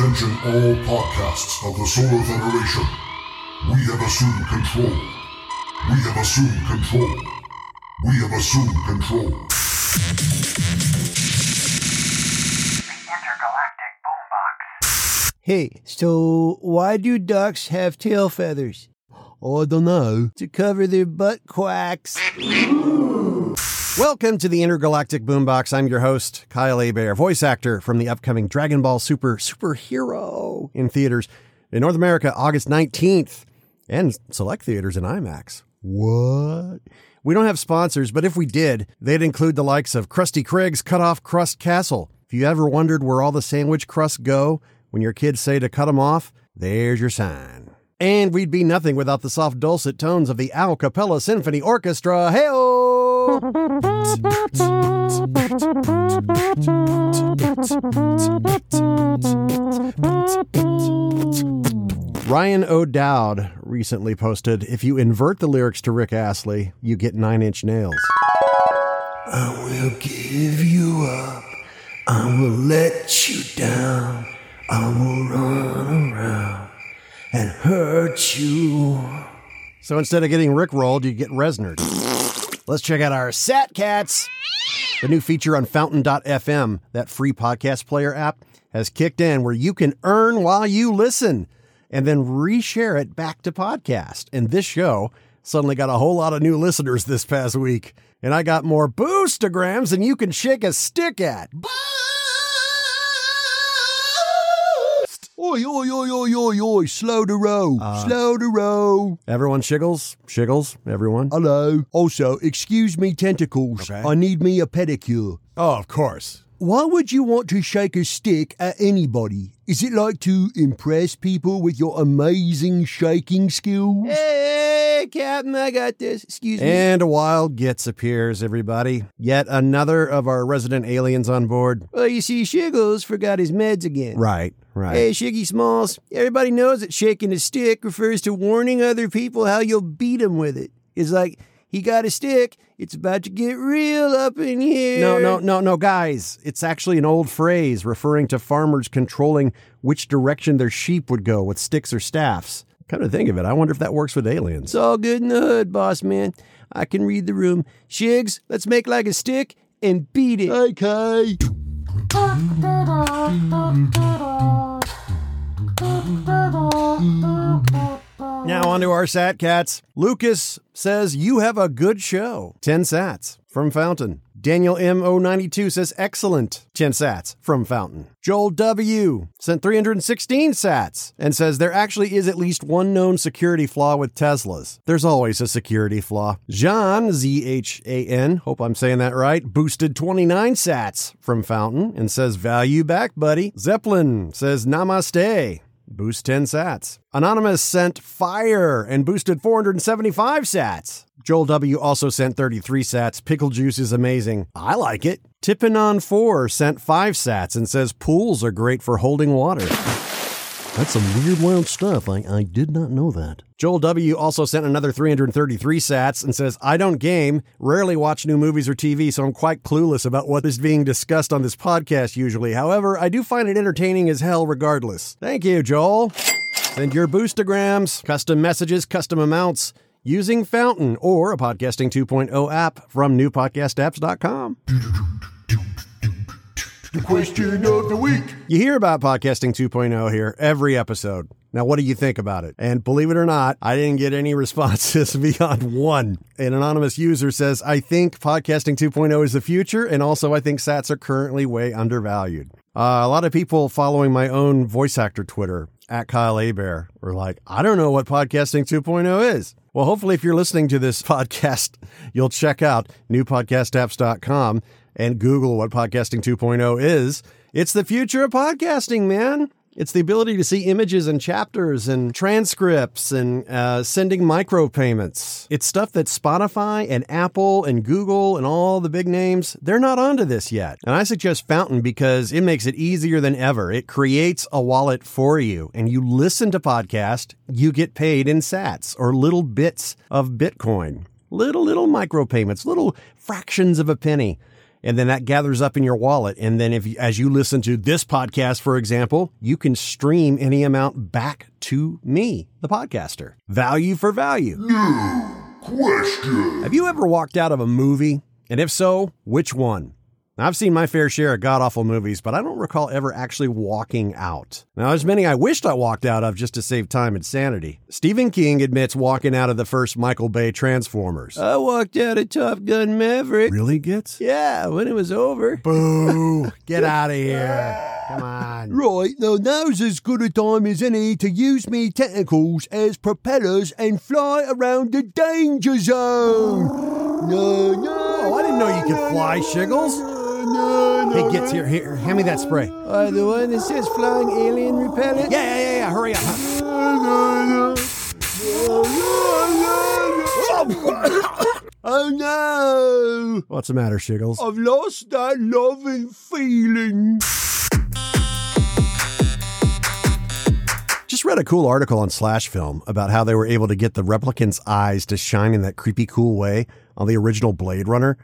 Attention all podcasts of the Solar Federation. We have assumed control. We have assumed control. We have assumed control. Intergalactic Boombox. Hey, so why do ducks have tail feathers? I don't know. To cover their butt quacks. Welcome to the Intergalactic Boombox. I'm your host, Kyle Hebert, voice actor from the upcoming Dragon Ball Super Superhero in theaters in North America August 19th and select theaters in IMAX. What? We don't have sponsors, but if we did, they'd include the likes of Krusty Krig's Cut Off Crust Castle. If you ever wondered where all the sandwich crusts go when your kids say to cut them off, there's your sign. And we'd be nothing without the soft dulcet tones of the Al Capella Symphony Orchestra. Hey Ryan O'Dowd recently posted if you invert the lyrics to Rick Astley, you get nine inch nails. I will give you up. I will let you down. I will run around and hurt you. So instead of getting Rick rolled, you get Reznor. Let's check out our Sat Cats. The new feature on Fountain.fm, that free podcast player app, has kicked in where you can earn while you listen and then reshare it back to podcast. And this show suddenly got a whole lot of new listeners this past week. And I got more boostagrams than you can shake a stick at. Oi, oi, oi, oi, oi, oi, slow the row, Uh, slow the row. Everyone shiggles, shiggles, everyone. Hello. Also, excuse me, tentacles. Okay. I need me a pedicure. Oh, of course. Why would you want to shake a stick at anybody? Is it like to impress people with your amazing shaking skills? Hey, Captain, I got this. Excuse me. And a wild Gitz appears, everybody. Yet another of our resident aliens on board. well, you see, Shiggles forgot his meds again. Right, right. Hey, Shiggy Smalls, everybody knows that shaking a stick refers to warning other people how you'll beat them with it. It's like, he got a stick, it's about to get real up in here. No, no, no, no, guys. It's actually an old phrase referring to farmers controlling which direction their sheep would go with sticks or staffs. Come to think of it, I wonder if that works with aliens. It's all good in the hood, boss man. I can read the room. Shigs, let's make like a stick and beat it. Okay. Now on to our Sat Cats. Lucas says, You have a good show. 10 Sats from Fountain. Daniel M092 says, Excellent. 10 Sats from Fountain. Joel W. sent 316 Sats and says, There actually is at least one known security flaw with Teslas. There's always a security flaw. Jean, Z H A N, hope I'm saying that right, boosted 29 Sats from Fountain and says, Value back, buddy. Zeppelin says, Namaste. Boost 10 sats. Anonymous sent fire and boosted 475 sats. Joel W. also sent 33 sats. Pickle juice is amazing. I like it. Tippin on 4 sent 5 sats and says pools are great for holding water. That's some weird, wild stuff. I, I did not know that. Joel W. also sent another 333 sats and says, I don't game, rarely watch new movies or TV, so I'm quite clueless about what is being discussed on this podcast usually. However, I do find it entertaining as hell regardless. Thank you, Joel. Send your boostagrams, custom messages, custom amounts using Fountain or a Podcasting 2.0 app from newpodcastapps.com. The question of the week. You hear about Podcasting 2.0 here every episode. Now, what do you think about it? And believe it or not, I didn't get any responses beyond one. An anonymous user says, I think Podcasting 2.0 is the future, and also I think SATs are currently way undervalued. Uh, a lot of people following my own voice actor Twitter, at Kyle Hebert, were like, I don't know what Podcasting 2.0 is. Well, hopefully, if you're listening to this podcast, you'll check out newpodcastapps.com and Google what Podcasting 2.0 is. It's the future of podcasting, man. It's the ability to see images and chapters and transcripts and uh, sending micropayments. It's stuff that Spotify and Apple and Google and all the big names, they're not onto this yet. And I suggest Fountain because it makes it easier than ever. It creates a wallet for you and you listen to podcast, you get paid in sats or little bits of Bitcoin. Little, little micropayments, little fractions of a penny. And then that gathers up in your wallet. And then if as you listen to this podcast, for example, you can stream any amount back to me, the podcaster. Value for value. new Question. Have you ever walked out of a movie? And if so, which one? I've seen my fair share of god awful movies, but I don't recall ever actually walking out. Now, there's many I wished I walked out of just to save time and sanity. Stephen King admits walking out of the first Michael Bay Transformers. I walked out of Top Gun Maverick. really gets? Yeah, when it was over. Boo! Get out of here! Come on. Right, now now's as good a time as any to use me tentacles as propellers and fly around the danger zone. No, no. Oh, I didn't know you could fly, Shiggles. Hey, gets here. Here, hand me that spray. Uh, the one that says flying alien repellent? Yeah, yeah, yeah, yeah. Hurry up. Oh no! What's the matter, Shiggles? I've lost that loving feeling. Just read a cool article on Slash Film about how they were able to get the replicant's eyes to shine in that creepy, cool way on the original Blade Runner.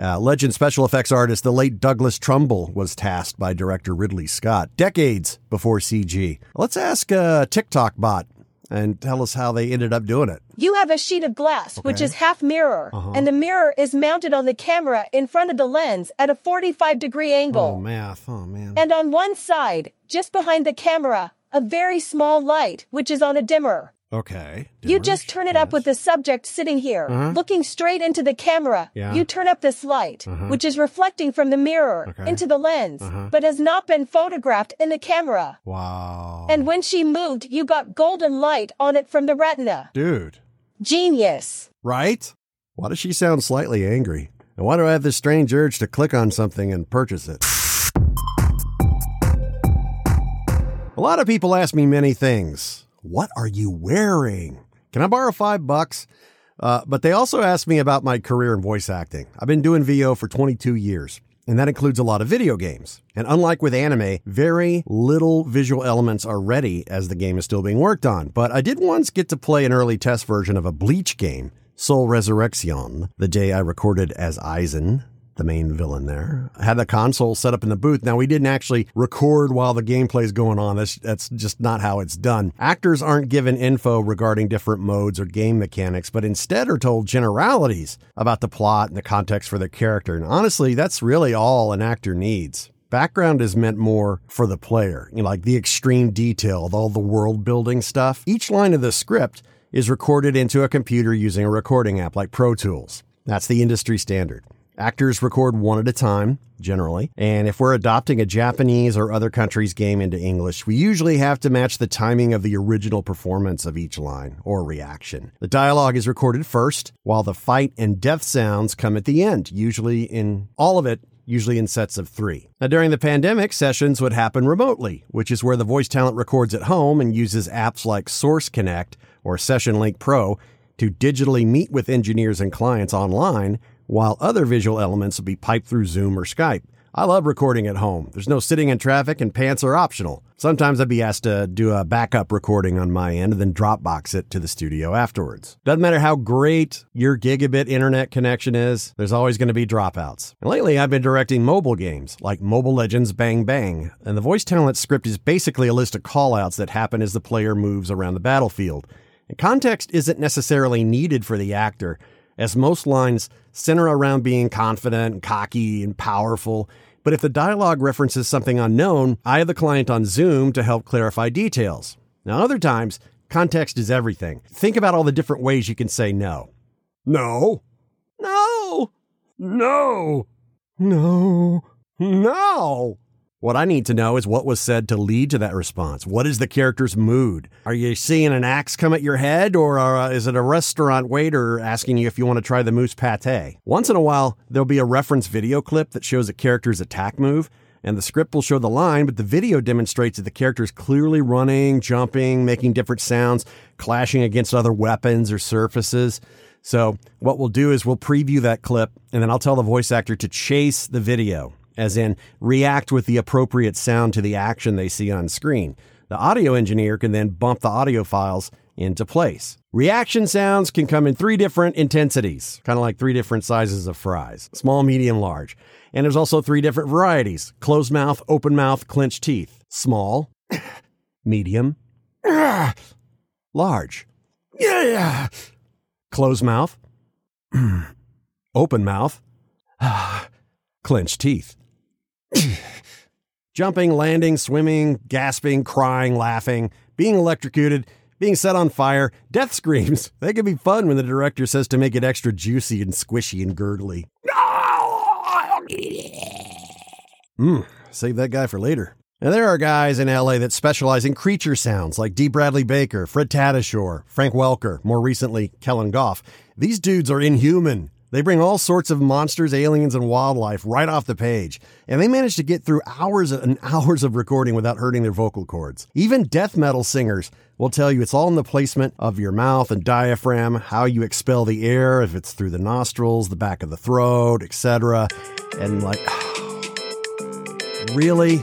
Uh, legend special effects artist, the late Douglas Trumbull, was tasked by director Ridley Scott decades before CG. Let's ask uh, TikTok bot and tell us how they ended up doing it. You have a sheet of glass, which is half mirror, and the mirror is mounted on the camera in front of the lens at a 45 degree angle. Oh, math. Oh, man. and on one side, just behind the camera, a very small light, which is on a dimmer. Okay. You just turn it up with the subject sitting here, uh-huh. looking straight into the camera. Yeah. You turn up this light, uh-huh. which is reflecting from the mirror Okay. into the lens, uh-huh. but has not been photographed in the camera. Wow. And when she moved, you got golden light on it from the retina. Dude. Genius. Right? Why does she sound slightly angry? And why do I have this strange urge to click on something and purchase it? A lot of people ask me many things. What are you wearing? Can I borrow five bucks? Uh, but they also asked me about my career in voice acting. I've been doing VO for 22 years, and that includes a lot of video games. And unlike with anime, very little visual elements are ready as the game is still being worked on. But I did once get to play an early test version of a Bleach game, Soul Resurrection, the day I recorded as Aizen, the main villain there. I had the console set up in the booth. Now we didn't actually record while the gameplay's going on. That's that's just not how it's done. Actors aren't given info regarding different modes or game mechanics, but instead are told generalities about the plot and the context for their character. And honestly, that's really all an actor needs. Background is meant more for the player, you know, like the extreme detail, all the world building stuff. Each line of the script is recorded into a computer using a recording app like Pro Tools. That's the industry standard. Actors record one at a time, generally, and if we're adopting a Japanese or other country's game into English, we usually have to match the timing of the original performance of each line or reaction. The dialogue is recorded first, while the fight and death sounds come at the end, usually in all of it usually in sets of three. Now, during the pandemic, sessions would happen remotely, which is where the voice talent records at home and uses apps like Source Connect or Session Link Pro to digitally meet with engineers and clients online, while other visual elements will be piped through Zoom or Skype. I love recording at home. There's no sitting in traffic and pants are optional. Sometimes I'd be asked to do a backup recording on my end and then Dropbox it to the studio afterwards. Doesn't matter how great your gigabit internet connection is, there's always going to be dropouts. And lately I've been directing mobile games like Mobile Legends Bang Bang, and the voice talent script is basically a list of callouts that happen as the player moves around the battlefield. And context isn't necessarily needed for the actor, as most lines center around being confident and cocky and powerful. But if the dialogue references something unknown, I have the client on Zoom to help clarify details. Now, other times, context is everything. Think about all the different ways you can say no. No. No. No. No. No. What I need to know is what was said to lead to that response. What is the character's mood? Are you seeing an axe come at your head, or uh, is it a restaurant waiter asking you if you want to try the moose pate? Once in a while, there'll be a reference video clip that shows a character's attack move, and the script will show the line, but the video demonstrates that the character is clearly running, jumping, making different sounds, clashing against other weapons or surfaces. So, what we'll do is we'll preview that clip, and then I'll tell the voice actor to chase the video as in react with the appropriate sound to the action they see on screen. The audio engineer can then bump the audio files into place. Reaction sounds can come in three different intensities, kind of like three different sizes of fries small, medium, large. And there's also three different varieties closed mouth, open mouth, clenched teeth. Small, medium, large. Yeah. Closed mouth, open mouth, clenched teeth. Jumping, landing, swimming, gasping, crying, laughing, being electrocuted, being set on fire, death screams. They can be fun when the director says to make it extra juicy and squishy and gurgly. Mmm, save that guy for later. And there are guys in LA that specialize in creature sounds like D. Bradley Baker, Fred Tatasciore, Frank Welker, more recently, Kellen Goff. These dudes are inhuman. They bring all sorts of monsters, aliens, and wildlife right off the page, and they manage to get through hours and hours of recording without hurting their vocal cords. Even death metal singers will tell you it's all in the placement of your mouth and diaphragm, how you expel the air, if it's through the nostrils, the back of the throat, etc. And like, really?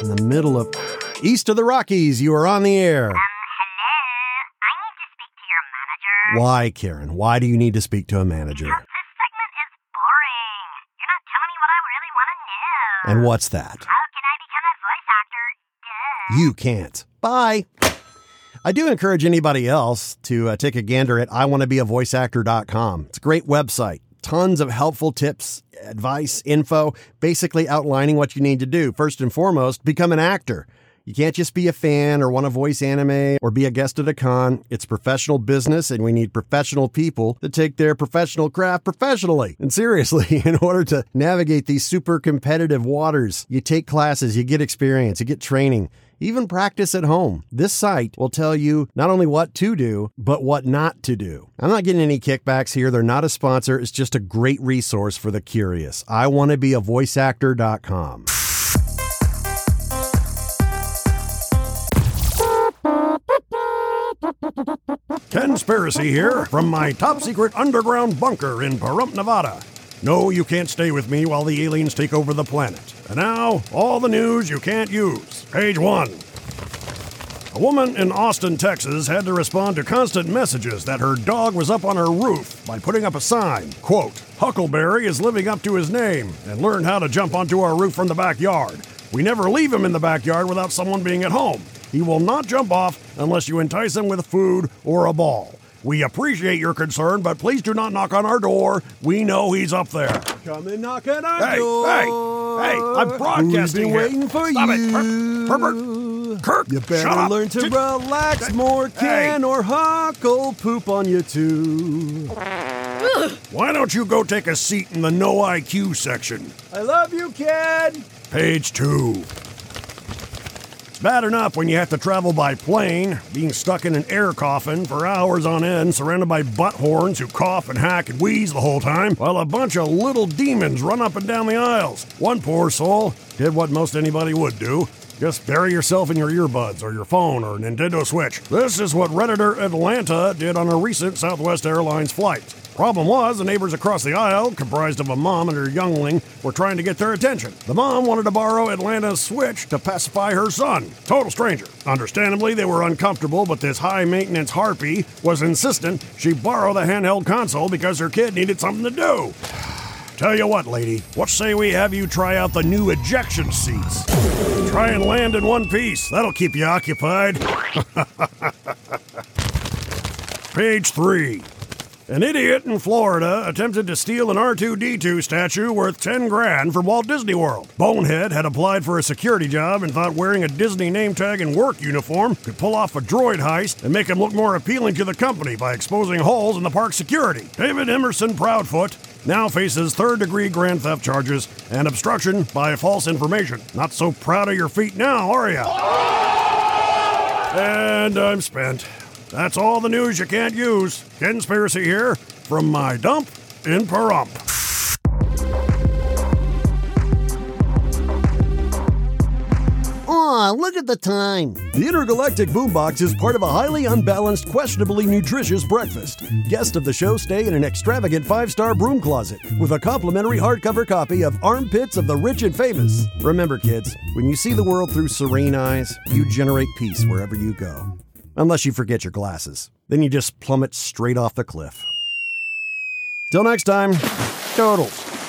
In the middle of east of the Rockies, you are on the air. Um, hello? I need to speak to your Why, Karen? Why do you need to speak to a manager? Because this segment is boring. You're not telling me what I really want to know. And what's that? How can I become a voice actor? Duh. You can't. Bye. I do encourage anybody else to uh, take a gander at iwannabeavoiceactor.com. It's a great website. Tons of helpful tips, advice, info, basically outlining what you need to do. First and foremost, become an actor. You can't just be a fan or want to voice anime or be a guest at a con. It's professional business, and we need professional people that take their professional craft professionally and seriously in order to navigate these super competitive waters. You take classes, you get experience, you get training. Even practice at home. This site will tell you not only what to do, but what not to do. I'm not getting any kickbacks here. They're not a sponsor. It's just a great resource for the curious. I want to be a voiceactor.com. Conspiracy here from my top secret underground bunker in Pahrump, Nevada. No, you can't stay with me while the aliens take over the planet. And now, all the news you can't use. Page one. A woman in Austin, Texas had to respond to constant messages that her dog was up on her roof by putting up a sign, quote, Huckleberry is living up to his name and learned how to jump onto our roof from the backyard. We never leave him in the backyard without someone being at home. He will not jump off unless you entice him with food or a ball. We appreciate your concern, but please do not knock on our door. We know he's up there. Come and knock on our Hey, door. hey, hey, Hey! I'm broadcasting We've been here. waiting for Stop it, you. Her- Herbert. Kirk, You better shut up. learn to relax more, Hey. can, or Huck'll poop on you too. Why don't you go take a seat in the no IQ section? I love you, kid. Page two. Bad enough when you have to travel by plane, being stuck in an air coffin for hours on end, surrounded by butt horns who cough and hack and wheeze the whole time, while a bunch of little demons run up and down the aisles. One poor soul did what most anybody would do. Just bury yourself in your earbuds or your phone or Nintendo Switch. This is what Redditor Atlanta did on a recent Southwest Airlines flight. Problem was, the neighbors across the aisle, comprised of a mom and her youngling, were trying to get their attention. The mom wanted to borrow Atlanta's Switch to pacify her son, total stranger. Understandably, they were uncomfortable, but this high maintenance harpy was insistent she borrow the handheld console because her kid needed something to do. Tell you what, lady, what say we have you try out the new ejection seats? Try and land in one piece. That'll keep you occupied. Page three. An idiot in Florida attempted to steal an R2D2 statue worth 10 grand from Walt Disney World. Bonehead had applied for a security job and thought wearing a Disney name tag and work uniform could pull off a droid heist and make him look more appealing to the company by exposing holes in the park's security. David Emerson Proudfoot now faces third degree grand theft charges and obstruction by false information. Not so proud of your feet now, are ya? And I'm spent. That's all the news you can't use. Conspiracy here from my dump in Pahrump. Aw, look at the time. The Intergalactic Boombox is part of a highly unbalanced, questionably nutritious breakfast. Guests of the show stay in an extravagant five star broom closet with a complimentary hardcover copy of Armpits of the Rich and Famous. Remember, kids, when you see the world through serene eyes, you generate peace wherever you go. Unless you forget your glasses. Then you just plummet straight off the cliff. Till next time, totals.